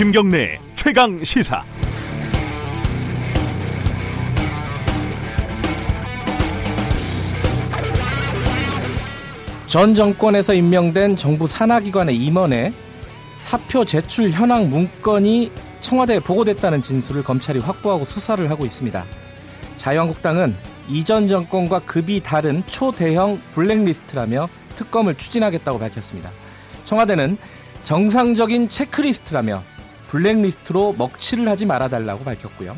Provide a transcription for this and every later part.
김경래 최강 시사. 전 정권에서 임명된 정부 산하기관의 임원에 사표 제출 현황 문건이 청와대에 보고됐다는 진술을 검찰이 확보하고 수사를 하고 있습니다. 자유한국당은 이전 정권과 급이 다른 초대형 블랙리스트라며 특검을 추진하겠다고 밝혔습니다. 청와대는 정상적인 체크리스트라며 블랙리스트로 먹칠을 하지 말아달라고 밝혔고요.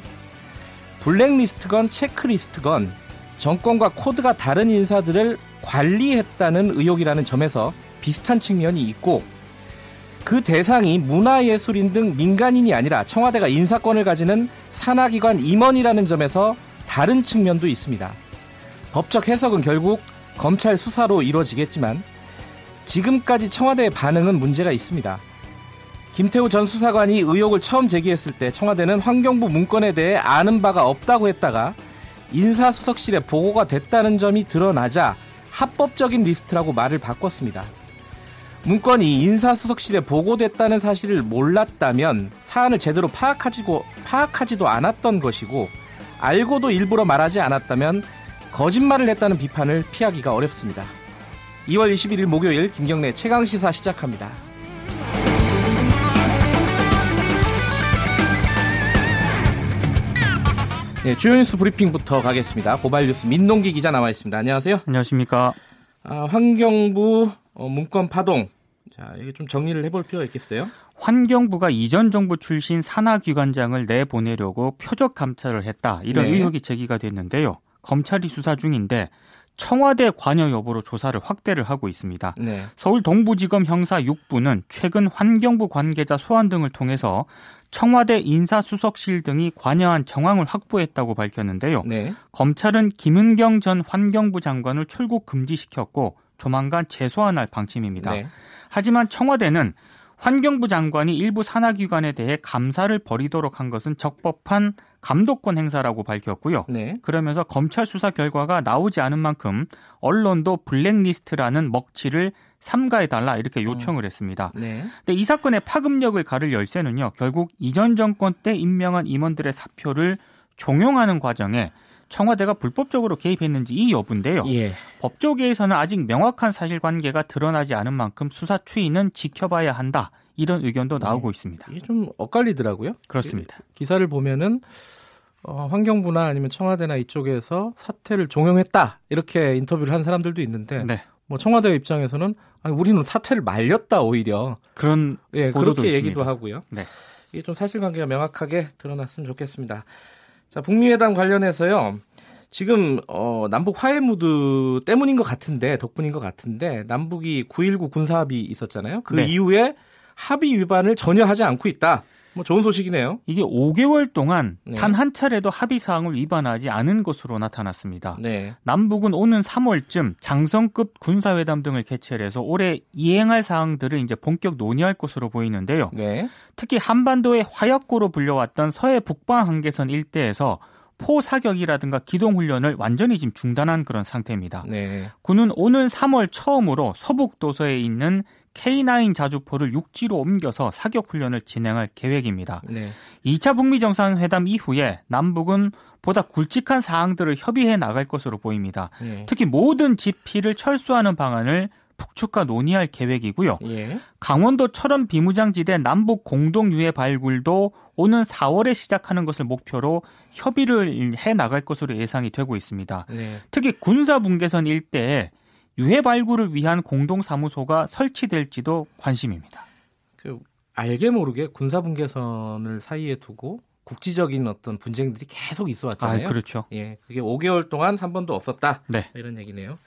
블랙리스트건 체크리스트건 정권과 코드가 다른 인사들을 관리했다는 의혹이라는 점에서 비슷한 측면이 있고 그 대상이 문화예술인 등 민간인이 아니라 청와대가 인사권을 가지는 산하기관 임원이라는 점에서 다른 측면도 있습니다. 법적 해석은 결국 검찰 수사로 이루어지겠지만 지금까지 청와대의 반응은 문제가 있습니다. 김태우 전 수사관이 의혹을 처음 제기했을 때 청와대는 환경부 문건에 대해 아는 바가 없다고 했다가 인사수석실에 보고가 됐다는 점이 드러나자 합법적인 리스트라고 말을 바꿨습니다. 문건이 인사수석실에 보고됐다는 사실을 몰랐다면 사안을 제대로 파악하지고, 파악하지도 않았던 것이고 알고도 일부러 말하지 않았다면 거짓말을 했다는 비판을 피하기가 어렵습니다. 2월 21일 목요일 김경래 최강시사 시작합니다. 네, 주요 뉴스 브리핑부터 가겠습니다. 고발 뉴스 민동기 기자 나와 있습니다. 안녕하세요. 안녕하십니까. 아, 환경부 어, 문건 파동. 자, 이게 좀 정리를 해볼 필요가 있겠어요? 환경부가 이전 정부 출신 산하기관장을 내보내려고 표적 감찰을 했다. 이런 네. 의혹이 제기가 됐는데요. 검찰이 수사 중인데 청와대 관여 여부로 조사를 확대를 하고 있습니다. 네. 서울 동부지검 형사 6부는 최근 환경부 관계자 소환 등을 통해서 청와대 인사수석실 등이 관여한 정황을 확보했다고 밝혔는데요. 네. 검찰은 김은경 전 환경부 장관을 출국 금지시켰고 조만간 재소환할 방침입니다. 네. 하지만 청와대는 환경부 장관이 일부 산하기관에 대해 감사를 벌이도록 한 것은 적법한 감독권 행사라고 밝혔고요. 네. 그러면서 검찰 수사 결과가 나오지 않은 만큼 언론도 블랙리스트라는 먹칠을 삼가해달라 이렇게 어. 요청을 했습니다. 네. 근데 이 사건의 파급력을 가를 열쇠는요. 결국 이전 정권 때 임명한 임원들의 사표를 종용하는 과정에 청와대가 불법적으로 개입했는지 이 여부인데요. 예. 법조계에서는 아직 명확한 사실관계가 드러나지 않은 만큼 수사 추이는 지켜봐야 한다. 이런 의견도 네. 나오고 네. 있습니다. 이게 좀 엇갈리더라고요. 그렇습니다. 기사를 보면은 어, 환경부나 아니면 청와대나 이쪽에서 사퇴를 종용했다 이렇게 인터뷰를 한 사람들도 있는데 네. 뭐 청와대 입장에서는 아니, 우리는 사퇴를 말렸다 오히려 그런 예 그렇게 있습니다. 얘기도 하고요. 네. 이게 좀 사실관계가 명확하게 드러났으면 좋겠습니다. 자, 북미 회담 관련해서요. 지금 어, 남북 화해 무드 때문인 것 같은데 덕분인 것 같은데 남북이 9.19 군사합의 있었잖아요. 그 네. 이후에 합의 위반을 전혀 하지 않고 있다. 뭐 좋은 소식이네요. 이게 5개월 동안 네. 단한 차례도 합의 사항을 위반하지 않은 것으로 나타났습니다. 네. 남북은 오는 3월쯤 장성급 군사회담 등을 개최해서 올해 이행할 사항들을 이제 본격 논의할 것으로 보이는데요. 네. 특히 한반도의 화약고로 불려왔던 서해 북방 한계선 일대에서 포 사격이라든가 기동 훈련을 완전히 지금 중단한 그런 상태입니다. 네. 군은 오는 3월 처음으로 서북 도서에 있는 K9 자주포를 육지로 옮겨서 사격 훈련을 진행할 계획입니다. 네. 2차 북미 정상회담 이후에 남북은 보다 굵직한 사항들을 협의해 나갈 것으로 보입니다. 네. 특히 모든 지피를 철수하는 방안을 북측과 논의할 계획이고요. 예. 강원도처럼 비무장지대 남북 공동 유해 발굴도 오는 4월에 시작하는 것을 목표로 협의를 해 나갈 것으로 예상이 되고 있습니다. 네. 특히 군사 분계선 일대에 유해 발굴을 위한 공동 사무소가 설치될지도 관심입니다. 그 알게 모르게 군사 분계선을 사이에 두고 국지적인 어떤 분쟁들이 계속 있어 왔잖아요. 아, 그렇죠. 예. 그게 5개월 동안 한 번도 없었다. 네. 이런 얘기네요.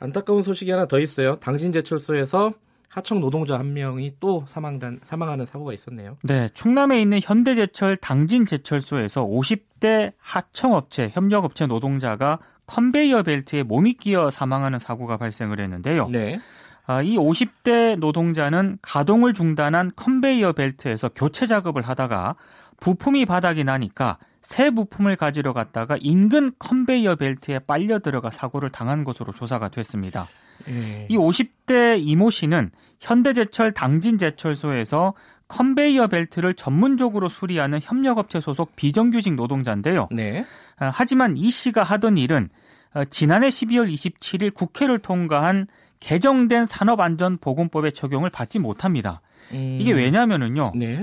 안타까운 소식이 하나 더 있어요. 당진 제철소에서 하청 노동자 한 명이 또 사망단, 사망하는 사고가 있었네요. 네, 충남에 있는 현대제철 당진제철소에서 50대 하청업체, 협력업체 노동자가 컨베이어 벨트에 몸이 끼어 사망하는 사고가 발생을 했는데요. 네. 아, 이 50대 노동자는 가동을 중단한 컨베이어 벨트에서 교체 작업을 하다가 부품이 바닥이 나니까 새 부품을 가지러 갔다가 인근 컨베이어 벨트에 빨려 들어가 사고를 당한 것으로 조사가 됐습니다. 네. 이 50대 이모 씨는 현대제철 당진제철소에서 컨베이어 벨트를 전문적으로 수리하는 협력업체 소속 비정규직 노동자인데요. 네. 어, 하지만 이 씨가 하던 일은 어, 지난해 12월 27일 국회를 통과한 개정된 산업안전보건법의 적용을 받지 못합니다. 음, 이게 왜냐면은요. 네.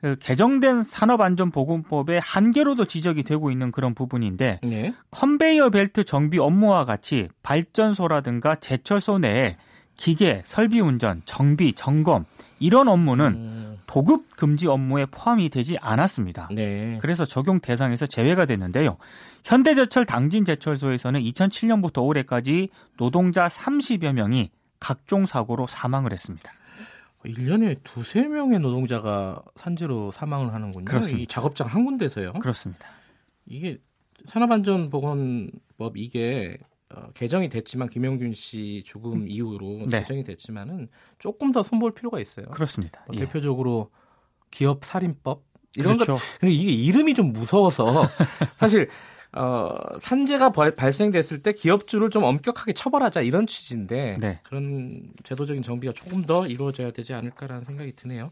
그 개정된 산업안전보건법의 한계로도 지적이 되고 있는 그런 부분인데 네. 컨베이어 벨트 정비 업무와 같이 발전소라든가 제철소 내에 기계, 설비 운전, 정비, 점검 이런 업무는 음, 도급 금지 업무에 포함이 되지 않았습니다. 네. 그래서 적용 대상에서 제외가 됐는데요. 현대제철 당진제철소에서는 2007년부터 올해까지 노동자 30여 명이 각종 사고로 사망을 했습니다. 1년에 두세 명의 노동자가 산재로 사망을 하는군요. 그렇습니다. 이 작업장 한 군데서요. 그렇습니다. 이게 산업안전보건법 이게 어, 개정이 됐지만 김영균 씨 죽음 이후로 네. 개정이 됐지만은 조금 더 손볼 필요가 있어요. 그렇습니다. 뭐 예. 대표적으로 기업 살인법 이런 것 그렇죠. 근데 이게 이름이 좀 무서워서 사실 어, 산재가 벌- 발생됐을 때 기업주를 좀 엄격하게 처벌하자 이런 취지인데 네. 그런 제도적인 정비가 조금 더 이루어져야 되지 않을까라는 생각이 드네요.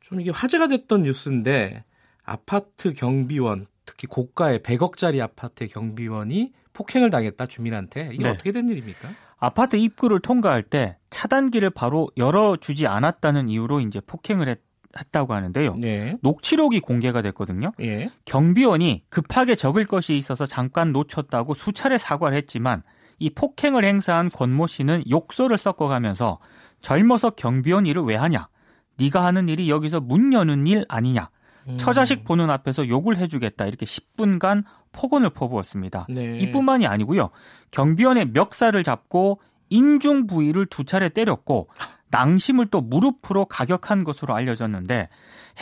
좀 이게 화제가 됐던 뉴스인데 아파트 경비원 특히 고가의 100억짜리 아파트 경비원이 폭행을 당했다 주민한테 이게 네. 어떻게 된 일입니까? 아파트 입구를 통과할 때 차단기를 바로 열어주지 않았다는 이유로 이제 폭행을 했, 다고 하는데요. 네. 녹취록이 공개가 됐거든요. 예. 경비원이 급하게 적을 것이 있어서 잠깐 놓쳤다고 수차례 사과를 했지만 이 폭행을 행사한 권모 씨는 욕설을 섞어가면서 젊어서 경비원 일을 왜 하냐? 네가 하는 일이 여기서 문 여는 일 아니냐? 음. 처자식 보는 앞에서 욕을 해주겠다 이렇게 10분간 폭언을 퍼부었습니다. 네. 이뿐만이 아니고요. 경비원의 멱살을 잡고 인중 부위를 두 차례 때렸고 낭심을 또 무릎으로 가격한 것으로 알려졌는데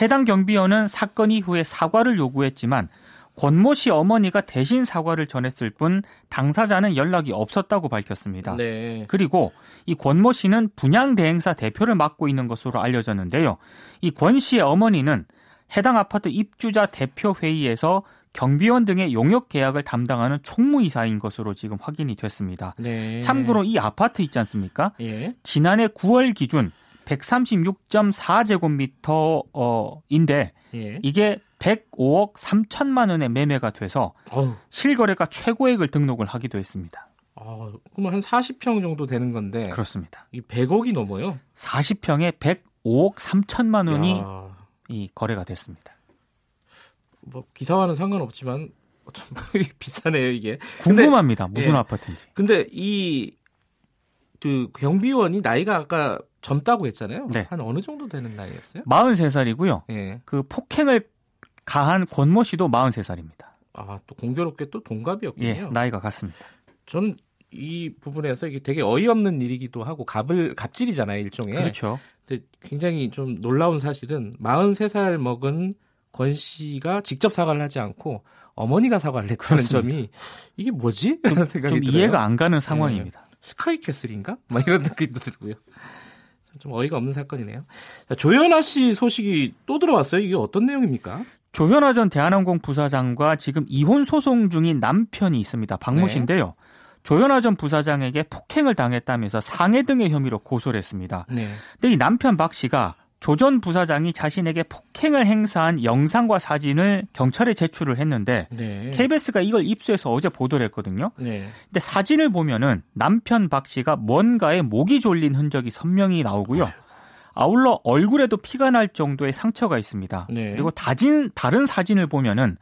해당 경비원은 사건 이후에 사과를 요구했지만 권모 씨 어머니가 대신 사과를 전했을 뿐 당사자는 연락이 없었다고 밝혔습니다. 네. 그리고 이 권모 씨는 분양 대행사 대표를 맡고 있는 것으로 알려졌는데요. 이 권 씨의 어머니는 해당 아파트 입주자 대표 회의에서 경비원 등의 용역 계약을 담당하는 총무이사인 것으로 지금 확인이 됐습니다. 네. 참고로 이 아파트 있지 않습니까? 예. 지난해 9월 기준 136.4제곱미터인데 예. 이게 105억 3천만 원의 매매가 돼서 어우. 실거래가 최고액을 등록을 하기도 했습니다. 아, 그럼 한 40평 정도 되는 건데 그렇습니다. 이 100억이 넘어요. 40평에 105억 3천만 원이 야, 이 거래가 됐습니다. 뭐 기사와는 상관없지만 참 비싸네요 이게. 근데- 궁금합니다. 무슨 예. 아파트인지. 근데 이 그 경비원이 나이가 아까 젊다고 했잖아요. 네. 한 어느 정도 되는 나이였어요? 43살이고요. 예. 그 폭행을 가한 권모 씨도 43살입니다. 아, 또 공교롭게 또 동갑이었군요. 예, 나이가 같습니다. 저는 이 부분에서 이게 되게 어이없는 일이기도 하고 갑을 갑질이잖아요, 일종의. 그렇죠. 근데 굉장히 좀 놀라운 사실은 43살 먹은 권 씨가 직접 사과를 하지 않고 어머니가 사과를 했다는. 점이 이게 뭐지? 좀 들어요. 이해가 안 가는 상황입니다. 스카이캐슬인가? 막 이런 느낌도 들고요. 좀 어이가 없는 사건이네요. 자, 조연아 씨 소식이 또 들어왔어요. 이게 어떤 내용입니까? 조현아 전 대한항공 부사장과 지금 이혼 소송 중인 남편이 있습니다. 박모 네. 씨인데요. 조현아 전 부사장에게 폭행을 당했다면서 상해 등의 혐의로 고소를 했습니다. 네. 근데 이 남편 박 씨가 조 전 부사장이 자신에게 폭행을 행사한 영상과 사진을 경찰에 제출을 했는데 네. KBS가 이걸 입수해서 어제 보도를 했거든요. 네. 근데 사진을 보면은 남편 박 씨가 뭔가에 목이 졸린 흔적이 선명히 나오고요. 아울러 얼굴에도 피가 날 정도의 상처가 있습니다. 네. 그리고 다진, 다른 사진을 보면은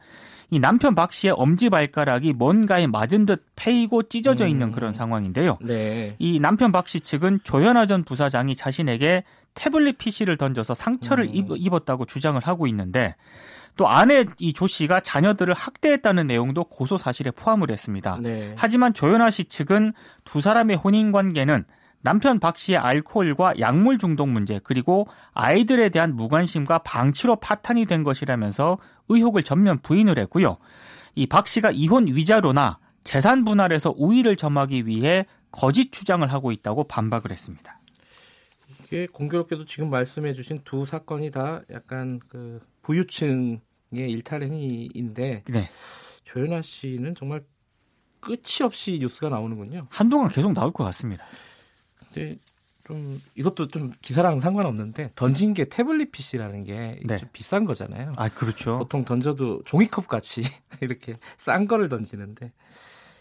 이 남편 박 씨의 엄지 발가락이 뭔가에 맞은 듯 패이고 찢어져 있는 음. 그런 상황인데요. 네. 이 남편 박 씨 측은 조현아 전 부사장이 자신에게 태블릿 PC를 던져서 상처를 음. 입, 입었다고 주장을 하고 있는데 또 아내 이 조 씨가 자녀들을 학대했다는 내용도 고소 사실에 포함을 했습니다. 네. 하지만 조현아 씨 측은 두 사람의 혼인 관계는 남편 박 씨의 알코올과 약물 중독 문제 그리고 아이들에 대한 무관심과 방치로 파탄이 된 것이라면서 의혹을 전면 부인을 했고요. 이 박 씨가 이혼 위자료나 재산 분할에서 우위를 점하기 위해 거짓 주장을 하고 있다고 반박을 했습니다. 이게 공교롭게도 지금 말씀해주신 두 사건이 다 약간 그 부유층의 일탈 행위인데 네. 조연아 씨는 정말 끝이 없이 뉴스가 나오는군요. 한동안 계속 나올 것 같습니다. 근데 좀 이것도 좀 기사랑 상관없는데 던진 게 태블릿 PC라는 게 네. 좀 비싼 거잖아요. 아, 그렇죠. 보통 던져도 종이컵 같이 이렇게 싼 거를 던지는데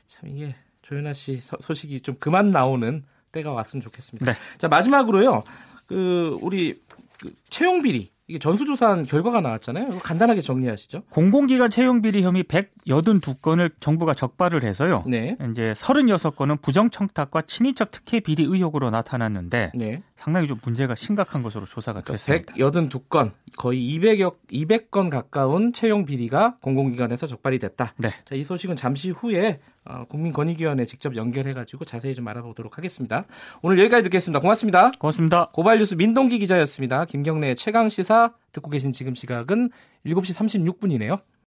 참 이게 조윤아 씨 서- 소식이 좀 그만 나오는 때가 왔으면 좋겠습니다. 네. 자 마지막으로요. 그 우리 그 채용 비리 이게 전수조사한 결과가 나왔잖아요. 간단하게 정리하시죠. 공공기관 채용 비리 혐의 182건을 정부가 적발을 해서요. 네. 이제 36건은 부정청탁과 친인척 특혜 비리 의혹으로 나타났는데 네. 상당히 좀 문제가 심각한 것으로 조사가 됐습니다. 182건, 거의 200여, 200건 가까운 채용 비리가 공공기관에서 적발이 됐다. 네. 자, 이 소식은 잠시 후에 어, 국민권익위원회 직접 연결해가지고 자세히 좀 알아보도록 하겠습니다. 오늘 여기까지 듣겠습니다. 고맙습니다. 고맙습니다. 고발뉴스 민동기 기자였습니다. 김경래의 최강 시사 듣고 계신 지금 시각은 7시 36분이네요.